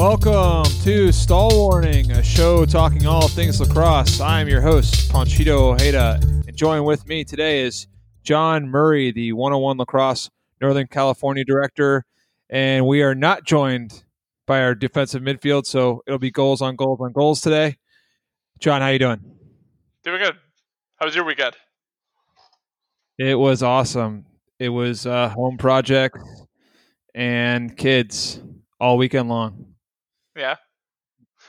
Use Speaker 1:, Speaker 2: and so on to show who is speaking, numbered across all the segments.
Speaker 1: Welcome to Stall Warning, a show talking all things lacrosse. I am your host, Panchito Ojeda, and joining with me today is John Murray, the 101 Lacrosse Northern California director, and we are not joined by our defensive midfield, so it'll be goals on goals on goals today. John, how you doing?
Speaker 2: Doing good. How was your weekend?
Speaker 1: It was awesome. It was uh, home project and kids all weekend long
Speaker 2: Yeah.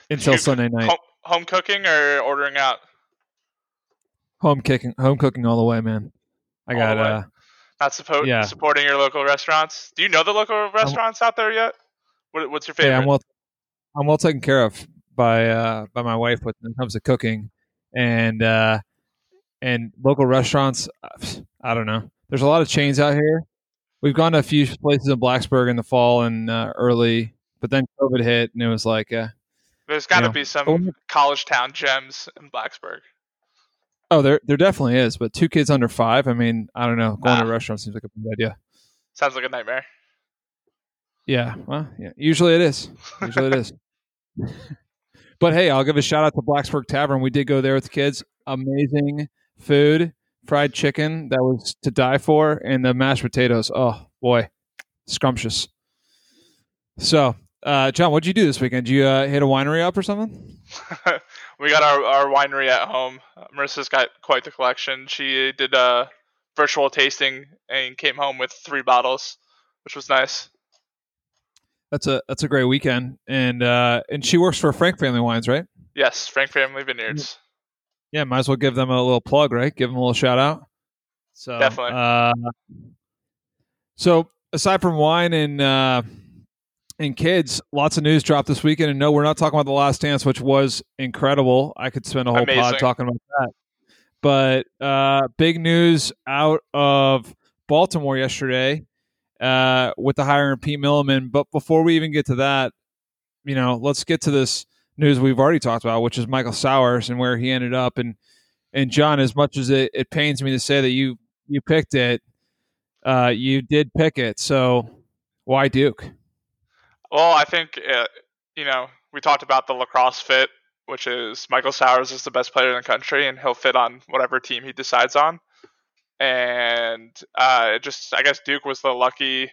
Speaker 1: until
Speaker 2: You-
Speaker 1: Sunday night.
Speaker 2: Home, home cooking or ordering out?
Speaker 1: Home kicking, home cooking all the way, man. I
Speaker 2: All
Speaker 1: got uh,
Speaker 2: Not suppo-
Speaker 1: Yeah.
Speaker 2: supporting your local restaurants. Do you know the local restaurants out there yet? What, what's your favorite?
Speaker 1: I'm well. I'm well taken care of by uh, by my wife when it comes to cooking, and uh, and local restaurants. uh, I don't know. There's a lot of chains out here. We've gone to a few places in Blacksburg in the fall and uh, early, but then COVID hit, and it was like, uh,
Speaker 2: There's got to
Speaker 1: yeah.
Speaker 2: be some
Speaker 1: Oh,
Speaker 2: college town gems in Blacksburg.
Speaker 1: oh, there there definitely is. But two kids under five. I mean, I don't know. Going to
Speaker 2: Ah.
Speaker 1: a restaurant seems like a bad idea.
Speaker 2: Sounds like a nightmare.
Speaker 1: Yeah, well, yeah. Usually it is. Usually it is. but hey, I'll give a shout out to Blacksburg Tavern. We did go there with the kids. Amazing food, fried chicken that was to die for, and the mashed potatoes. Oh boy, scrumptious. So, uh, John, what'd you do this weekend? Did you uh, hit a winery up or something?
Speaker 2: we got our, our winery at home. Marissa's got quite the collection. She did a virtual tasting and came home with three bottles, which was nice.
Speaker 1: That's a that's a great weekend, and uh, and she works for Frank Family Wines, right?
Speaker 2: Yes, Frank Family Vineyards.
Speaker 1: Yeah, might as well give them a little plug, right? Give them a little shout out. So
Speaker 2: Definitely.
Speaker 1: Uh, so aside from wine and uh, and kids, lots of news dropped this weekend. And no, we're not talking about the Last Dance, which was incredible. I could spend a whole pod talking about that. But uh, big news out of Baltimore yesterday uh, with the hiring of Pete Milliman. But before we even get to that, you know, let's get to this news we've already talked about, which is Michael Sowers and where he ended up. And and John, as much as it, it pains me to say that you you picked it, uh, you did pick it. So why Duke?
Speaker 2: Well, I think uh, you know we talked about the lacrosse fit, which is Michael Sowers is the best player in the country, and he'll fit on whatever team he decides on. And uh, just I guess Duke was the lucky,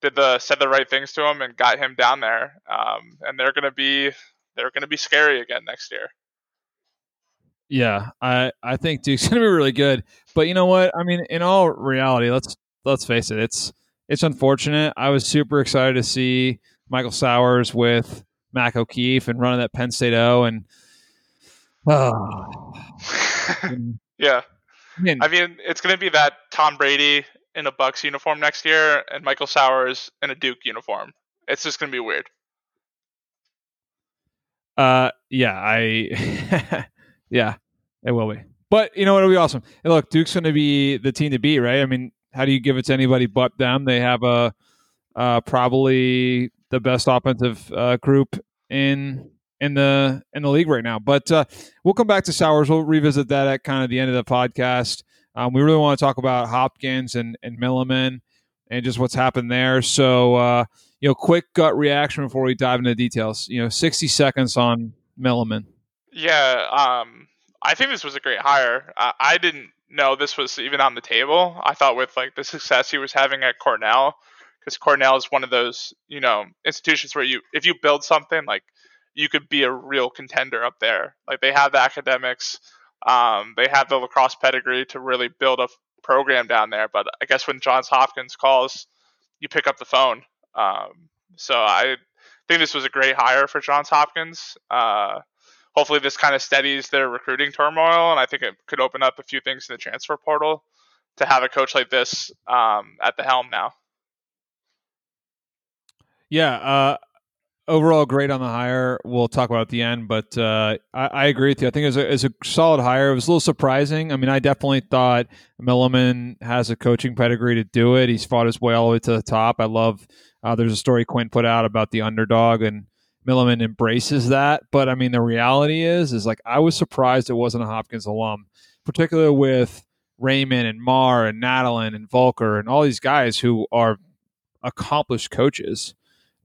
Speaker 2: did the said the right things to him and got him down there. Um, and they're gonna be they're gonna be scary again next year.
Speaker 1: Yeah, I I think Duke's to be really good. But you know what? I mean, in all reality, let's let's face it. It's it's unfortunate. I was super excited to see Michael Sowers with Mac O'Keefe and running that Penn State O and oh,
Speaker 2: yeah,
Speaker 1: I mean,
Speaker 2: I mean it's gonna be that Tom Brady in a Bucs uniform next year and Michael Sowers in a Duke uniform. It's just gonna be weird.
Speaker 1: Uh, yeah, I, yeah, it will be. But you know what? It'll be awesome. And look, Duke's going to be the team to beat, right? I mean, how do you give it to anybody but them? They have a uh, probably the best offensive uh, group in in the in the league right now. But uh, we'll come back to Sowers. We'll revisit that at kind of the end of the podcast. Um, we really want to talk about Hopkins and and Milliman and just what's happened there. So. Uh, you know, quick gut reaction before we dive into details. You know, 60 seconds on Milliman.
Speaker 2: Yeah, um, I think this was a great hire. I, I didn't know this was even on the table. I thought with like the success he was having at Cornell, because Cornell is one of those you know institutions where you if you build something like you could be a real contender up there. Like they have the academics, um, they have the lacrosse pedigree to really build a f- program down there. But I guess when Johns Hopkins calls, you pick up the phone. Um, so I think this was a great hire for Johns Hopkins. Uh, hopefully, this kind of steadies their recruiting turmoil, and I think it could open up a few things in the transfer portal to have a coach like this um, at the helm now.
Speaker 1: Yeah. Uh, overall, great on the hire. We'll talk about at the end, but uh, I, I agree with you. I think it was, a, a solid hire. It was a little surprising. I mean, I definitely thought Milliman has a coaching pedigree to do it. He's fought his way all the way to the top. I love. Uh, there's a story Quinn put out about the underdog and Milliman embraces that. But I mean, the reality is, is like I was surprised it wasn't a Hopkins alum, particularly with Raymond and Marr and Madalon and Volker and all these guys who are accomplished coaches.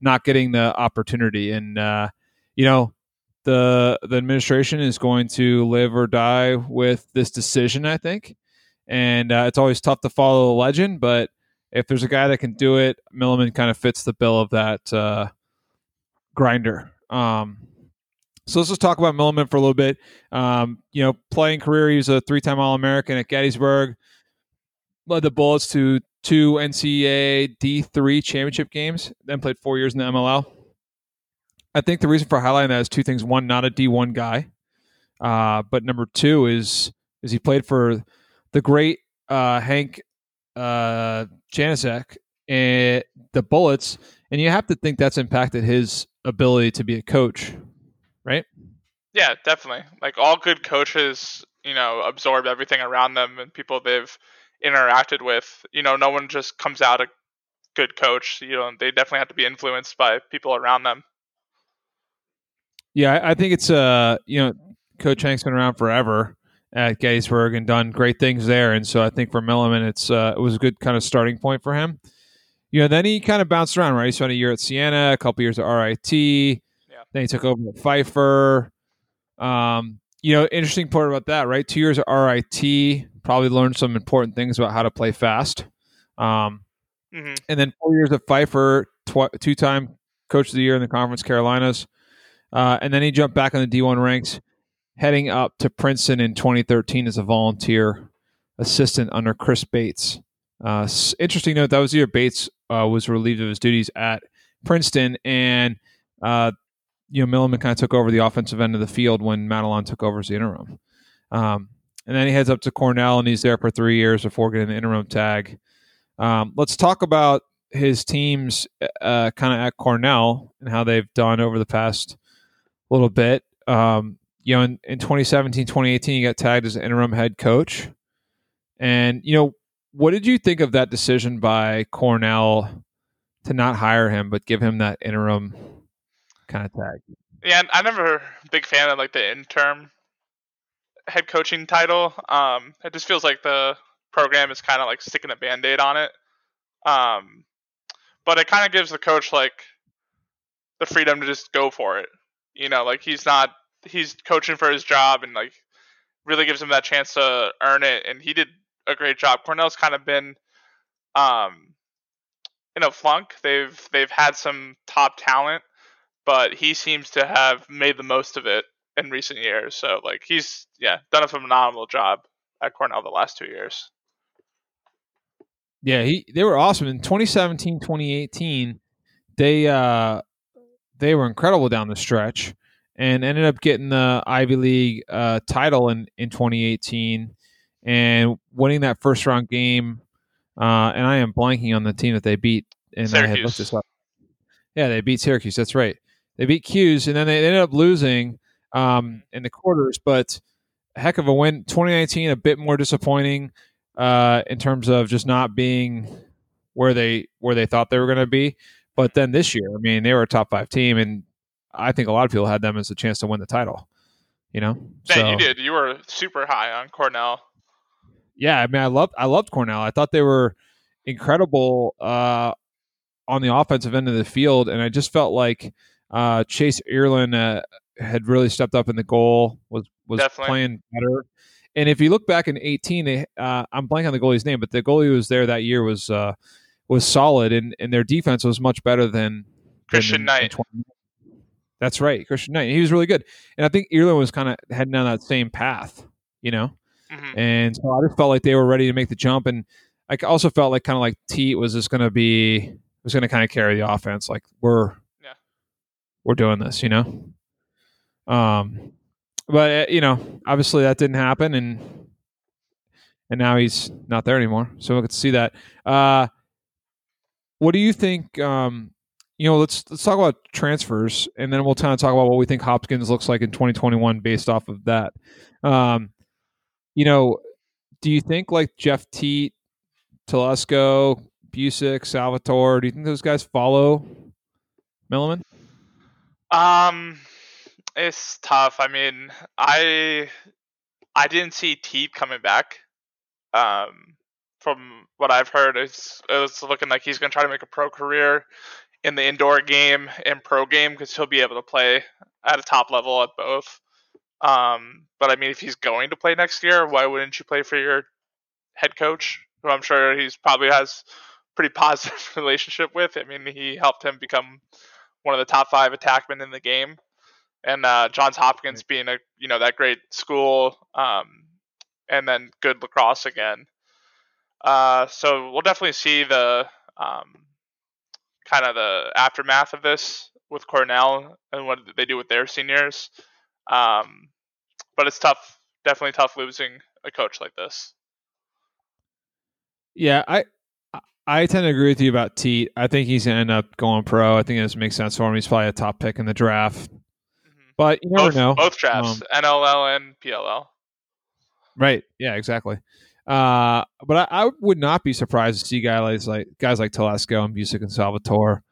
Speaker 1: Not getting the opportunity. And uh, you know, the the administration is going to live or die with this decision. I think, and uh, it's always tough to follow the legend, but if there's a guy that can do it, Milliman kind of fits the bill of that uh, grinder. Um, so let's just talk about Milliman for a little bit. Um, you know, playing career, he was a three-time All-American at Gettysburg. Led the Bullets to two NCAA D3 championship games. Then played four years in the MLL. I think the reason for highlighting that is two things: one, not a D1 guy, uh, but number two is is he played for the great uh, Hank uh, Janczyk and the Bullets, and you have to think that's impacted his ability to be a coach, right?
Speaker 2: Yeah, definitely. Like all good coaches, you know, absorb everything around them and people they've interacted with. You know, no one just comes out a good coach. You know, they definitely have to be influenced by people around them.
Speaker 1: Yeah, I think it's uh, you know, Coach Hank's been around forever at Gettysburg and done great things there, and so I think for Milliman, it's uh, it was a good kind of starting point for him. You know, then he kind of bounced around, right? He spent a year at Siena, a couple years at RIT. Yeah. Then he took over at Pfeiffer. Um, you know, interesting part about that, right? Two years at RIT, probably learned some important things about how to play fast. Um, mm-hmm. And then four years at Pfeiffer, tw- two time coach of the year in the Conference Carolinas. Uh, and then he jumped back on the D1 ranks, heading up to Princeton in 2013 as a volunteer assistant under Chris Bates. Uh, interesting note that was the year Bates uh, was relieved of his duties at Princeton, and uh, you know Milliman kind of took over the offensive end of the field when Madalon took over as the interim. Um, and then he heads up to Cornell, and he's there for three years before getting the interim tag. Um, let's talk about his teams, uh, kind of at Cornell and how they've done over the past little bit. Um, you know, in, in 2017, 2018, he got tagged as interim head coach. And, you know, what did you think of that decision by Cornell to not hire him, but give him that interim kind of tag?
Speaker 2: Yeah, I'm never a big fan of like the interim head coaching title. Um, it just feels like the program is kind of like sticking a band aid on it. Um, but it kind of gives the coach like the freedom to just go for it. You know, like he's not he's coaching for his job and like really gives him that chance to earn it. And he did a great job. Cornell's kind of been um, in a flunk. They've they've had some top talent, but he seems to have made the most of it in recent years. So like he's yeah done a phenomenal job at Cornell the last two years.
Speaker 1: Yeah, he they were awesome in 2017, 2018. They uh they were incredible down the stretch and ended up getting the Ivy League uh, title in in 2018 and winning that first round game. Uh, and I am blanking on the team that they beat. And
Speaker 2: Syracuse.
Speaker 1: I had looked this up. Yeah, they beat Syracuse. That's right. They beat Cuse, and then they ended up losing um, in the quarters. But a heck of a win. 2019, a bit more disappointing uh, in terms of just not being where they where they thought they were going to be. But then this year, I mean, they were a top five team, and I think a lot of people had them as a chance to win the title. You know,
Speaker 2: yeah, so, you did. You were super high on Cornell
Speaker 1: yeah, I mean, I loved I loved Cornell. I thought they were incredible uh, on the offensive end of the field, and I just felt like uh, Chase Earlin uh, had really stepped up in the goal. was was Definitely. playing better. And if you look back in 18, they uh, I'm blanking on the goalie's name, but the goalie who was there that year was uh, was solid, and, and their defense was much better than
Speaker 2: Christian than, Knight.
Speaker 1: That's right, Christian Knight. He was really good, and I think Earlin was kind of heading down that same path. You know, Mm-hmm. And so I just felt like they were ready to make the jump. And I also felt like kind of like Teat was just going to be, was going to kind of carry the offense. Like we're. We're doing this, you know? Um, but uh, you know, obviously that didn't happen and, and now he's not there anymore. So we get to see that. Uh, what do you think? Um, you know, let's let's talk about transfers, and then we'll kind of talk about what we think Hopkins looks like in 2021 based off of that. Um, you know, do you think like Jeff Teat, Telesco, Busick, Salvatore, do you think those guys follow Milliman?
Speaker 2: Um, it's tough. I mean, I I didn't see Teat coming back. Um, from what I've heard, it's it's looking like he's going to try to make a pro career in the indoor game and pro game because he'll be able to play at a top level at both. Um, but I mean, if he's going to play next year, why wouldn't you play for your head coach, who I'm sure he's probably has pretty positive relationship with? I mean, he helped him become one of the top five attackmen in the game, and uh, Johns Hopkins being a you know that great school, um, and then good lacrosse again. Uh, so we'll definitely see the um, kind of the aftermath of this with Cornell and what they do with their seniors. Um, but it's tough, definitely tough losing a coach like this.
Speaker 1: Yeah, I I tend to agree with you about Teat. I think he's gonna end up going pro. I think this makes sense for him. He's probably a top pick in the draft. Mm-hmm. But you never
Speaker 2: both,
Speaker 1: know.
Speaker 2: Both drafts, um, NLL and PLL.
Speaker 1: Right. Yeah. Exactly. Uh, but I, I, would not be surprised to see guys like guys like Telesco and Busick and Salvatore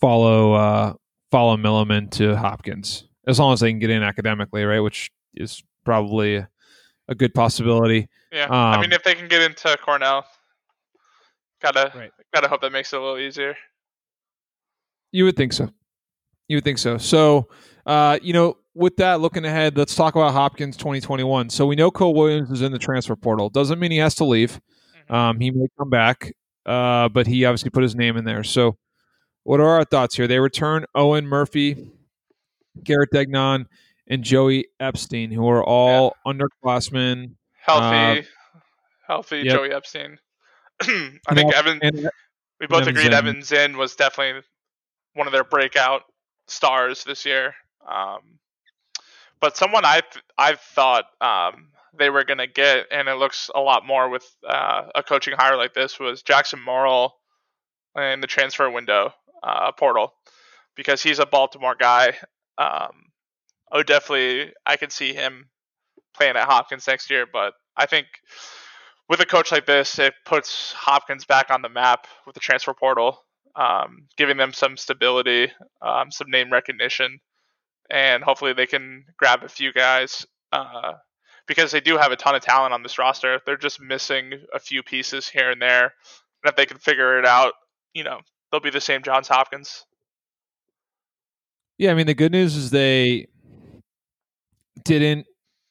Speaker 1: follow uh, follow Milliman to Hopkins as long as they can get in academically, right? Which is probably a, a good possibility.
Speaker 2: Yeah, um, I mean, if they can get into Cornell, gotta right. gotta hope that makes it a little easier.
Speaker 1: You would think so. You would think so. So, uh, you know, with that, looking ahead, let's talk about Hopkins 2021. So we know Cole Williams is in the transfer portal. Doesn't mean he has to leave. Mm-hmm. Um, he may come back, uh, but he obviously put his name in there. So, what are our thoughts here? They return Owen Murphy, Garrett Degnan, and Joey Epstein, who are all yeah. underclassmen.
Speaker 2: Healthy, uh, healthy yep. Joey Epstein. I think Evan. We both agreed Evans in was definitely one of their breakout stars this year. Um, but someone I I've thought um, they were going to get, and it looks a lot more with uh, a coaching hire like this, was Jackson Morrill in the transfer window uh, portal because he's a Baltimore guy. Um, oh, definitely, I could see him playing at Hopkins next year, but I think with a coach like this, it puts Hopkins back on the map with the transfer portal, um, giving them some stability, um, some name recognition and hopefully they can grab a few guys uh, because they do have a ton of talent on this roster. They're just missing a few pieces here and there, and if they can figure it out, you know, they'll be the same Johns Hopkins.
Speaker 1: Yeah, I mean the good news is they didn't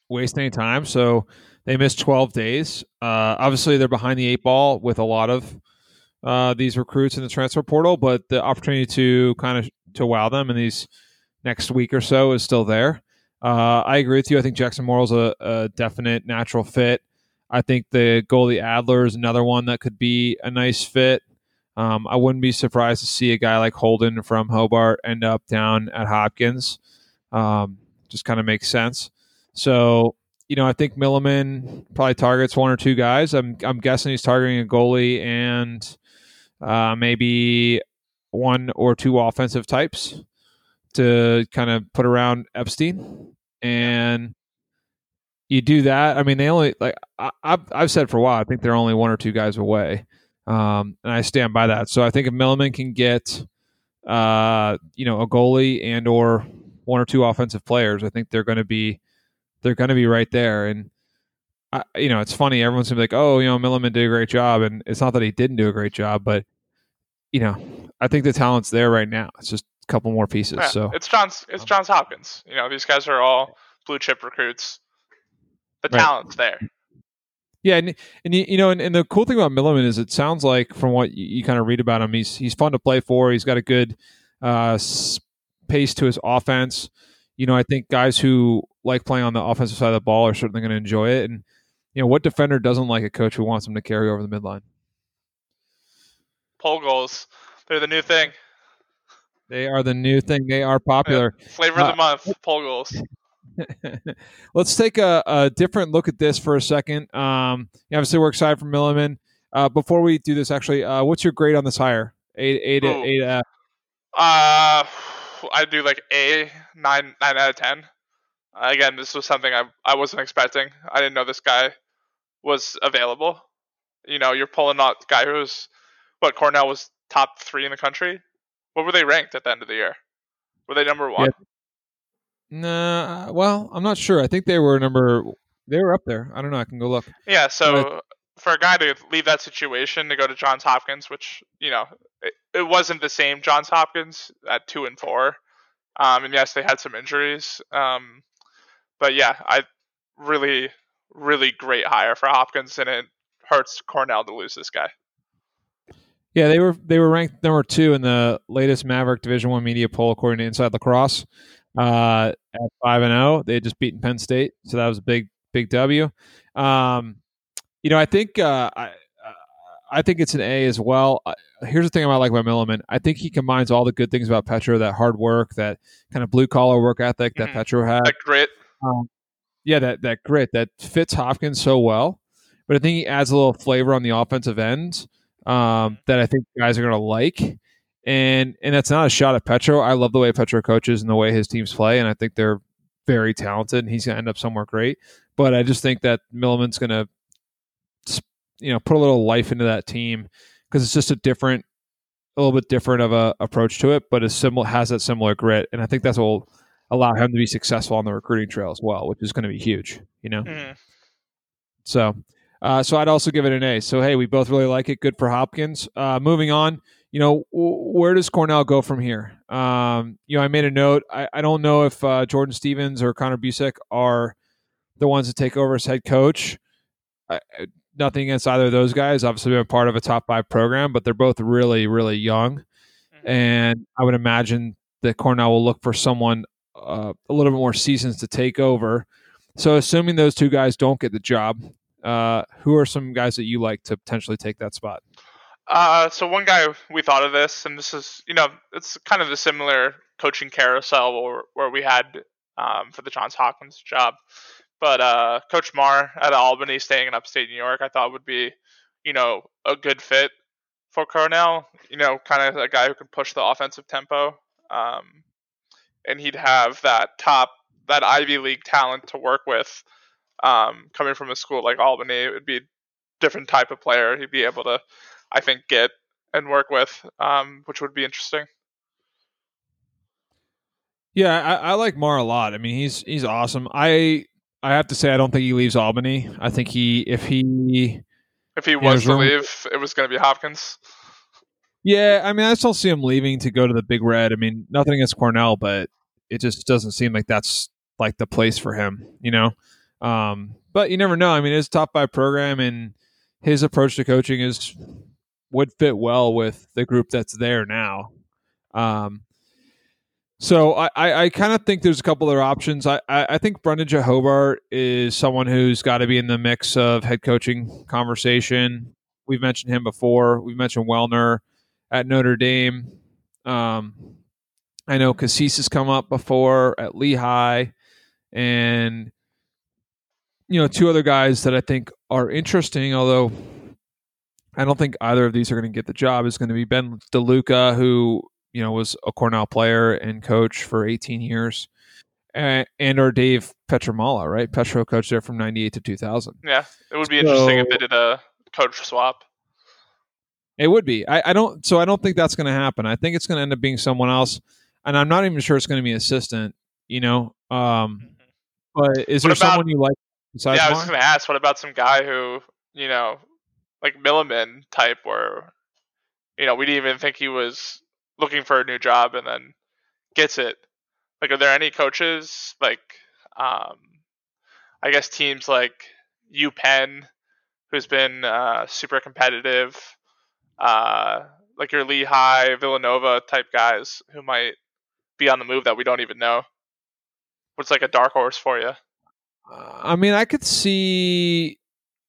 Speaker 1: waste any time, so they missed 12 days. Uh, obviously, they're behind the eight ball with a lot of uh, these recruits in the transfer portal, but the opportunity to kind of to wow them in these next week or so is still there. Uh, I agree with you. I think Jackson Morrill's a, a definite natural fit. I think the goalie Adler is another one that could be a nice fit. Um, I wouldn't be surprised to see a guy like Holden from Hobart end up down at Hopkins. Um, just kind of makes sense. So, you know, I think Milliman probably targets one or two guys. I'm, I'm guessing he's targeting a goalie and uh, maybe one or two offensive types to kind of put around Epstein, and you do that. I mean, they only like I, have I've said for a while. I think they're only one or two guys away, um, and I stand by that. So I think if Milliman can get, uh, you know, a goalie and or one or two offensive players, I think they're going to be they're going to be right there. And I, you know, it's funny. Everyone's gonna be like, "Oh, you know, Milliman did a great job," and it's not that he didn't do a great job, but you know, I think the talent's there right now. It's just a couple more pieces. Yeah, so
Speaker 2: it's Johns it's Johns Hopkins. You know, these guys are all blue chip recruits. The right. talent's there.
Speaker 1: Yeah, and, and you, know, and, and, the cool thing about Milliman is it sounds like from what you, you, kind of read about him, he's he's fun to play for. He's got a good uh, pace to his offense. You know, I think guys who like playing on the offensive side of the ball are certainly going to enjoy it. And you know, what defender doesn't like a coach who wants him to carry over the midline?
Speaker 2: Pole goals, they're the new thing.
Speaker 1: They are the new thing. They are popular.
Speaker 2: Yeah. Flavor of the uh, month, pole goals.
Speaker 1: Let's take a, a, different look at this for a second. Um, obviously, we're excited for Milliman. Uh, before we do this, actually, uh, what's your grade on this hire? Eight, eight, Ooh. eight. Uh,
Speaker 2: uh, I do like a nine, nine out of ten. Again, this was something I I wasn't expecting. I didn't know this guy was available. You know, you're pulling out the guy who's what Cornell was top three in the country what were they ranked at the end of the year? Were they number one?
Speaker 1: Yeah. Nah, well, I'm not sure. I think they were number. They were up there. I don't know. I can go look.
Speaker 2: Yeah. So for a guy to leave that situation to go to Johns Hopkins, which you know, it, it wasn't the same Johns Hopkins at two and four. Um, and yes, they had some injuries. Um, but yeah, I really, really great hire for Hopkins, and it hurts Cornell to lose this guy.
Speaker 1: Yeah, they were they were ranked number two in the latest Maverik Division One media poll according to Inside Lacrosse. Uh, at five and zero, they had just beaten Penn State, so that was a big big W. Um, you know, I think uh, I I think it's an A as well. Here's the thing I like about Milliman. I think he combines all the good things about Petro, that hard work, that kind of blue collar work ethic that mm-hmm. Petro had,
Speaker 2: that grit.
Speaker 1: Um, yeah, that that grit that fits Hopkins so well. But I think he adds a little flavor on the offensive end um, that I think guys are going to like. And and that's not a shot at Petro. I love the way Petro coaches and the way his teams play, and I think they're very talented. And he's going to end up somewhere great. But I just think that Milliman's going to, you know, put a little life into that team because it's just a different, a little bit different of a approach to it, but it similar has that similar grit, and I think that's what will allow him to be successful on the recruiting trail as well, which is going to be huge. You know, mm. so uh, so I'd also give it an A. So hey, we both really like it. Good for Hopkins. Uh, moving on, you know, where does Cornell go from here? Um, you know, I made a note. I, I don't know if uh, Jordan Stevens or Connor Busick are the ones to take over as head coach. I, nothing against either of those guys. Obviously, been part of a top five program, but they're both really, really young. Mm-hmm. And I would imagine that Cornell will look for someone uh, a little bit more seasons to take over. So, assuming those two guys don't get the job, uh, who are some guys that you like to potentially take that spot?
Speaker 2: Uh, so one guy we thought of this, and this is you know it's kind of a similar coaching carousel where, where we had um, for the Johns Hopkins job, but uh, Coach Marr at Albany, staying in upstate New York, I thought would be you know a good fit for Cornell. You know, kind of a guy who can push the offensive tempo, um, and he'd have that top that Ivy League talent to work with um, coming from a school like Albany, it would be a different type of player he'd be able to, I think, get and work with, um, which would be interesting.
Speaker 1: Yeah, I, I like Marr a lot. I mean, he's he's awesome. I I have to say, I don't think he leaves Albany. I think he if he
Speaker 2: if he was to leave, it was going to be Hopkins.
Speaker 1: Yeah, I mean, I still see him leaving to go to the Big Red. I mean, nothing against Cornell, but it just doesn't seem like that's like the place for him. You know, um, but you never know. I mean, his top five program and his approach to coaching is would fit well with the group that's there now. Um, so I, I, I kind of think there's a couple other options. I, I, I think Brendan Hobart is someone who's got to be in the mix of head coaching conversation. We've mentioned him before. We've mentioned Wellner at Notre Dame. Um, I know Cassese has come up before at Lehigh, and you know, two other guys that I think are interesting, although I don't think either of these are going to get the job, is going to be Ben DeLuca, who, you know, was a Cornell player and coach for 18 years, and, and or Dave Pietramala, right? Petro coached there from 98 to 2000.
Speaker 2: Yeah, it would be so, interesting if they did a coach swap.
Speaker 1: It would be. I, I don't. So I don't think that's going to happen. I think it's going to end up being someone else, and I'm not even sure it's going to be assistant. You know, um, mm-hmm. but is what there about, someone you like
Speaker 2: Besides yeah, I was just gonna ask, what about some guy who, you know, like Milliman type, where, you know, we didn't even think he was looking for a new job and then gets it. Like, are there any coaches like, um, I guess teams like UPenn, who's been uh, super competitive, uh, like your Lehigh, Villanova type guys who might be on the move that we don't even know. What's like a dark horse for you?
Speaker 1: I mean, I could see,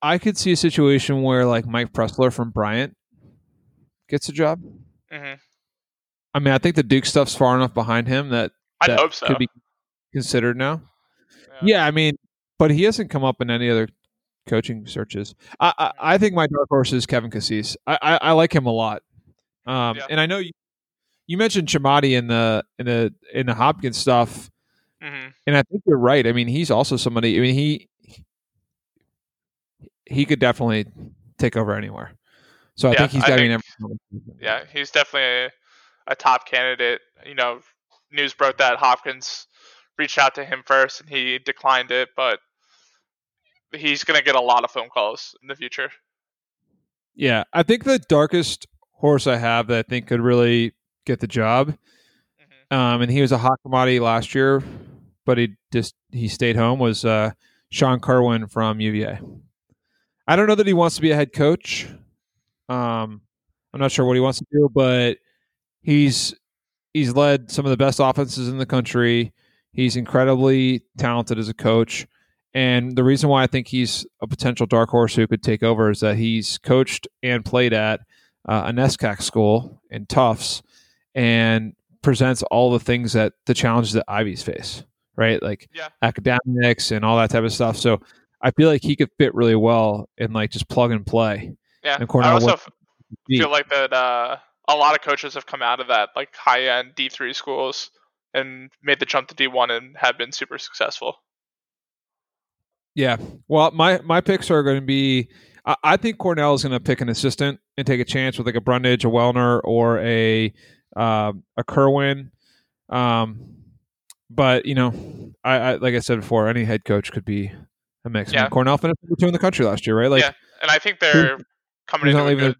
Speaker 1: I could see a situation where like Mike Pressler from Bryant gets a job. Mm-hmm. I mean, I think the Duke stuff's far enough behind him that
Speaker 2: I hope so.
Speaker 1: Could be considered now. Yeah. yeah. I mean, but he hasn't come up in any other coaching searches. I I, I think my dark horse is Kevin Cassese. I, I, I like him a lot. Um, yeah. and I know you, you mentioned Chamati in the in the in the Hopkins stuff. Mm-hmm. And I think you're right. I mean, he's also somebody. I mean, he he could definitely take over anywhere. So I yeah, think he's got to
Speaker 2: be. Yeah, he's definitely a, a, top candidate. You know, news broke that Hopkins reached out to him first, and he declined it, but he's going to get a lot of phone calls in the future.
Speaker 1: Yeah, I think the darkest horse I have that I think could really get the job.
Speaker 2: Mm-hmm.
Speaker 1: Um, and he was a hot commodity last year, but he just he stayed home. Was uh, Sean Kirwan from UVA? I don't know that he wants to be a head coach. Um, I'm not sure what he wants to do, but he's he's led some of the best offenses in the country. He's incredibly talented as a coach. And the reason why I think he's a potential dark horse who could take over is that he's coached and played at uh, a NESCAC school in Tufts and presents all the things that the challenges that Ivies face, right? Like
Speaker 2: Yeah.
Speaker 1: academics and all that type of stuff. So I feel like he could fit really well in like just plug and play.
Speaker 2: Yeah.
Speaker 1: And Cornell
Speaker 2: I also f- feel like that uh, a lot of coaches have come out of that like high end D three schools and made the jump to D one and have been super successful.
Speaker 1: Yeah. Well, my my picks are going to be. I, I think Cornell is going to pick an assistant and take a chance with like a Brundage, a Wellner, or a uh, a Kirwan. Um, but you know, I, I like I said before, any head coach could be a mix. I mean,
Speaker 2: Yeah.
Speaker 1: Cornell finished number two in the country last year, right? Like,
Speaker 2: Yeah. And I think they're coming into a good,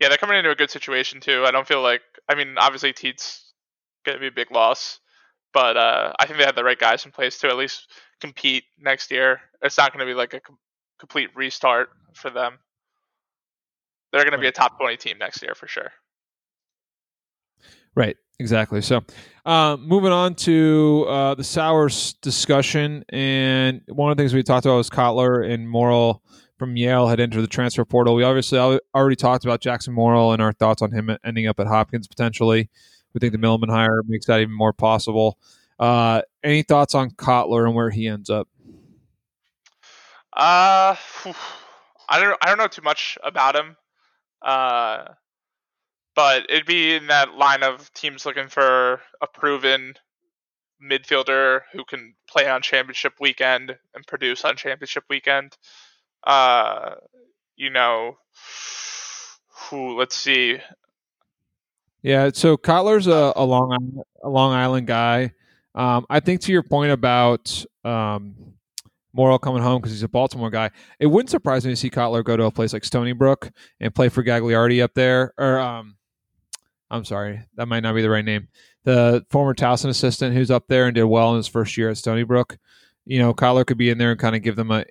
Speaker 2: yeah, they're coming into a good situation too. I don't feel like I mean, obviously Teat's gonna be a big loss, but uh, I think they have the right guys in place to at least compete next year. It's not gonna be like a com- complete restart for them. They're gonna be a top twenty team next year for sure.
Speaker 1: Right, exactly. So, um, moving on to uh, the Sowers discussion, and one of the things we talked about was Kotler and Morrill from Yale had entered the transfer portal. We obviously already talked about Jackson Morrill and our thoughts on him ending up at Hopkins potentially. We think the Milliman hire makes that even more possible. Uh, any thoughts on Kotler and where he ends up?
Speaker 2: Uh. I don't I don't know too much about him. Uh, but it'd be in that line of teams looking for a proven midfielder who can play on championship weekend and produce on championship weekend. Uh, you know, who? Let's see.
Speaker 1: Yeah, so Kotler's a, a Long Island, a Long Island guy. Um, I think to your point about um, coming home because he's a Baltimore guy, it wouldn't surprise me to see Kotler go to a place like Stony Brook and play for Gagliardi up there. Or um, I'm sorry, that might not be the right name. The former Towson assistant who's up there and did well in his first year at Stony Brook. You know, Kotler could be in there and kind of give them a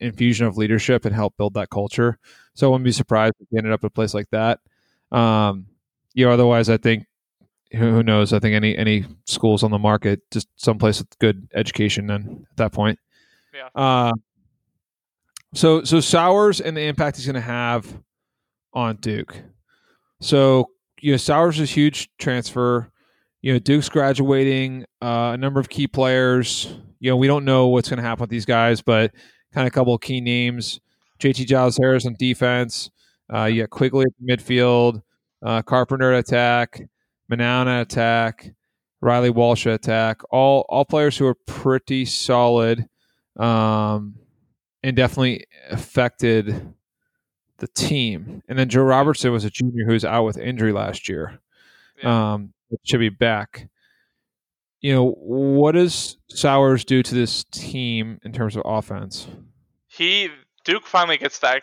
Speaker 1: infusion of leadership and help build that culture. So I wouldn't be surprised if he ended up at a place like that. Um, you know, otherwise, I think who, knows? I think any any schools on the market, just someplace with good education. Then at that point,
Speaker 2: Yeah.
Speaker 1: Uh, so so Sowers and the impact he's going to have on Duke. So you know, Sowers is a huge transfer. You know, Duke's graduating. Uh, a number of key players. You know, we don't know what's going to happen with these guys, but kind of a couple of key names. JT Giles Harris on defense. Uh, you got Quigley at midfield. Uh, Carpenter at attack. Manown at attack. Riley Walsh attack. All all players who are pretty solid, um, and definitely affected the team. And then Joe Robertson was a junior who was out with injury last year.
Speaker 2: Yeah.
Speaker 1: Um, should be back. You know, what does Sowers do to this team in terms of offense?
Speaker 2: he Duke finally gets that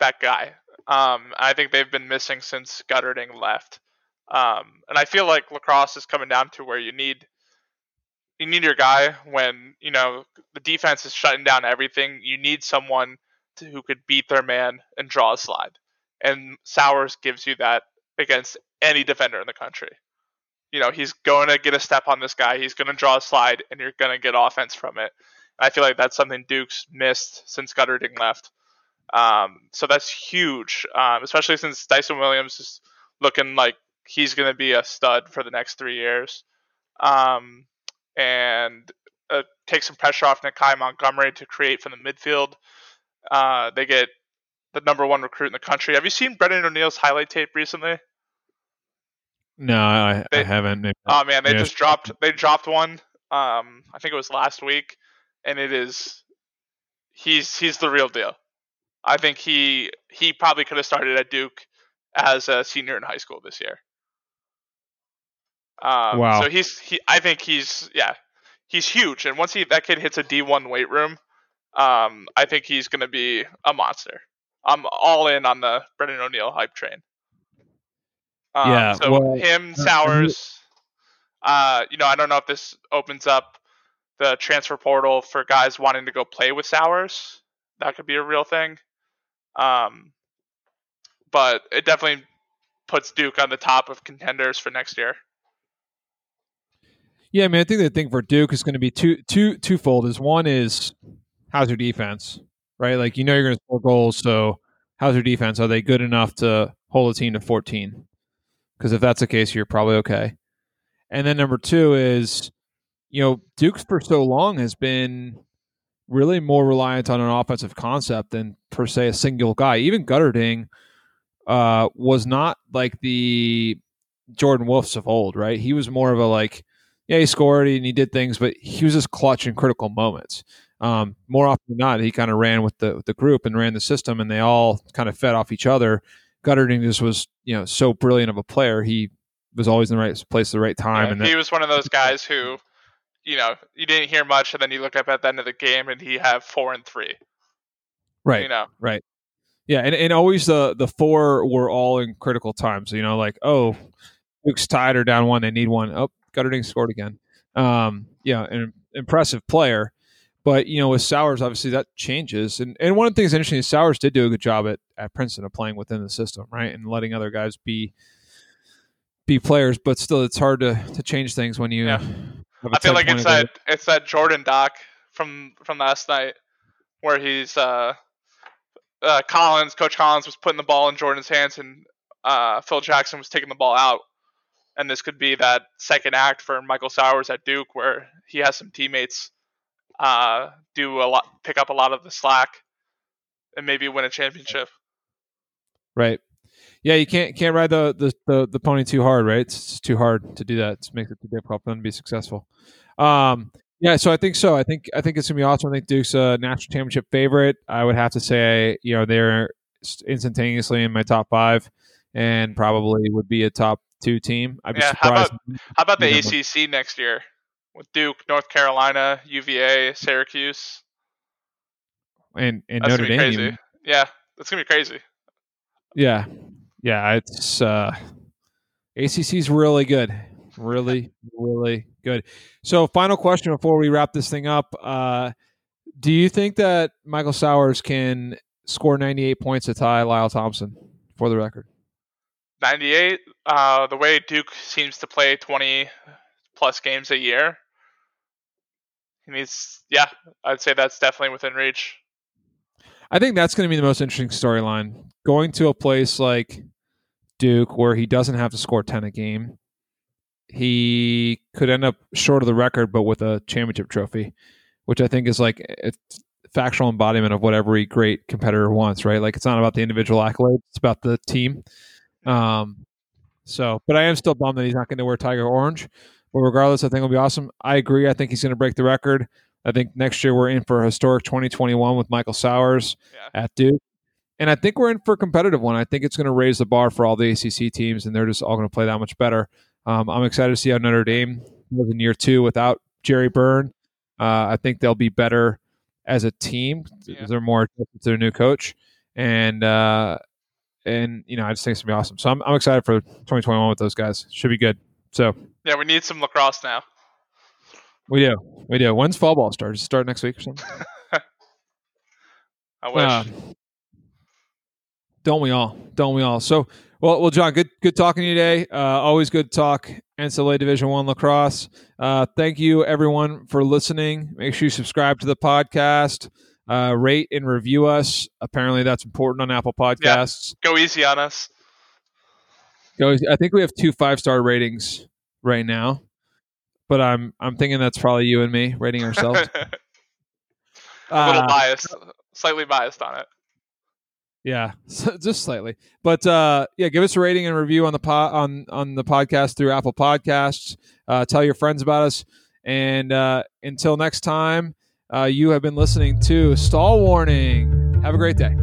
Speaker 2: that guy. Um, I think they've been missing since Guterding left. Um, and I feel like lacrosse is coming down to where you need you need your guy when you know the defense is shutting down everything. You need someone to, who could beat their man and draw a slide. And Sowers gives you that against any defender in the country. You know, he's going to get a step on this guy. He's going to draw a slide, and you're going to get offense from it. I feel like that's something Duke's missed since Guterding left. Um, so that's huge, um, especially since Dyson Williams is looking like he's going to be a stud for the next three years. Um, and uh, take some pressure off Nakeie Montgomery to create from the midfield. Uh, they get the number one recruit in the country. Have you seen Brendan O'Neill's highlight tape recently?
Speaker 1: No, I, I
Speaker 2: They-
Speaker 1: haven't. Maybe-
Speaker 2: Oh man, they
Speaker 1: Yeah.
Speaker 2: just dropped they dropped one. Um, I think it was last week, and it is he's he's the real deal. I think he he probably could have started at Duke as a senior in high school this year. Um,
Speaker 1: Wow.
Speaker 2: So he's he. I think he's yeah, he's huge, and once he that kid hits a D one weight room, um, I think he's gonna be a monster. I'm all in on the Brendan O'Neill hype train. Um,
Speaker 1: Yeah,
Speaker 2: So
Speaker 1: well,
Speaker 2: him,
Speaker 1: uh,
Speaker 2: Sowers. Uh, you know, I don't know if this opens up the transfer portal for guys wanting to go play with Sowers. That could be a real thing. Um, but it definitely puts Duke on the top of contenders for next year.
Speaker 1: Yeah, I mean, I think the thing for Duke is going to be two, two, twofold. Is one is how's your defense, right? Like you know you're going to score goals, so how's your defense? Are they good enough to hold a team to 14? Because if that's the case, you're probably okay. And then number two is, you know, Duke's for so long has been really more reliant on an offensive concept than per se a single guy. Even Guterding uh, was not like the Jordan Wolfs of old, right? He was more of a like, yeah, he scored and he did things, but he was just clutch in critical moments. Um, more often than not, he kind of ran with the with the group and ran the system, and they all kind of fed off each other. Guterding just was, you know, so brilliant of a player. He was always in the right place at the right time.
Speaker 2: Yeah,
Speaker 1: and
Speaker 2: he
Speaker 1: that,
Speaker 2: was one of those guys who, you know, you didn't hear much, and then you look up at the end of the game, and he had four and three.
Speaker 1: right,
Speaker 2: You know, Right.
Speaker 1: Yeah, and, and always the the four were all in critical times. You know, like oh, Duke's tied or down one, they need one. Oh, Guterding scored again. Um, yeah, an impressive player. But you know, with Sowers, obviously that changes. And and one of the things interesting is Sowers did do a good job at, at Princeton of playing within the system, right, and letting other guys be be players. But still, it's hard to to change things when you.
Speaker 2: Yeah. I feel like it's that it's that Jordan doc from from last night where he's uh, uh, Collins, Coach Collins was putting the ball in Jordan's hands, and uh, Phil Jackson was taking the ball out. And this could be that second act for Michael Sowers at Duke, where he has some teammates uh, do a lot, pick up a lot of the slack, and maybe win a championship.
Speaker 1: Right. Yeah, you can't can't ride the the, the, the pony too hard, right? It's, too hard to do that. It makes it too difficult for them to be successful. Um, yeah, so I think so. I think I think it's gonna be awesome. I think Duke's a national championship favorite. I would have to say, you know, they're instantaneously in my top five, and probably would be a top two team. I'd be
Speaker 2: Yeah, how
Speaker 1: about,
Speaker 2: How about the ACC next year with Duke, North Carolina, UVA, Syracuse?
Speaker 1: and and
Speaker 2: That's
Speaker 1: Notre Dame.
Speaker 2: crazy. Yeah, that's gonna be crazy.
Speaker 1: Yeah, yeah. It's uh, ACC's really good, really, really good. So, final question before we wrap this thing up: uh, Do you think that Michael Sowers can score 98 points to tie Lyle Thompson for the record?
Speaker 2: 98. Uh, the way Duke seems to play 20 plus games a year, he needs. Yeah, I'd say that's definitely within reach.
Speaker 1: I think that's going to be the most interesting storyline. Going to a place like Duke where he doesn't have to score 10 a game, he could end up short of the record, but with a championship trophy, which I think is like a factual embodiment of what every great competitor wants, right? Like it's not about the individual accolades, it's about the team. Um, so, but I am still bummed that he's not going to wear Tiger Orange. But regardless, I think it'll be awesome. I agree. I think he's going to break the record. I think next year we're in for a historic 2021 with Michael Sowers
Speaker 2: Yeah.
Speaker 1: at Duke. And I think we're in for a competitive one. I think it's going to raise the bar for all the ACC teams, and they're just all going to play that much better. Um, I'm excited to see how Notre Dame was in year two without Jerry Byrne. Uh, I think they'll be better as a team.
Speaker 2: Yeah.
Speaker 1: They're more to their new coach, and uh, and you know I just think it's gonna be awesome. So I'm, I'm excited for 2021 with those guys. Should be good. So
Speaker 2: Yeah, we need some lacrosse now.
Speaker 1: we do, we do. When's fall ball start? Does it start next week or something?
Speaker 2: I wish.
Speaker 1: Uh, don't we all? Don't we all? So, well, well, John, good, good talking to you today. Uh, always good talk NCAA Division One lacrosse. Uh, thank you, everyone, for listening. Make sure you subscribe to the podcast, uh, rate and review us. Apparently, that's important on Apple Podcasts.
Speaker 2: Go easy on us.
Speaker 1: Go. I think we have two five star ratings right now, but I'm I'm thinking that's probably you and me rating ourselves.
Speaker 2: a little
Speaker 1: Uh,
Speaker 2: biased, slightly biased on it.
Speaker 1: Yeah, just slightly. But uh, yeah, give us a rating and review on the po- on on the podcast through Apple Podcasts. Uh, tell your friends about us. And uh, until next time, uh, you have been listening to Stall Warning. Have a great day.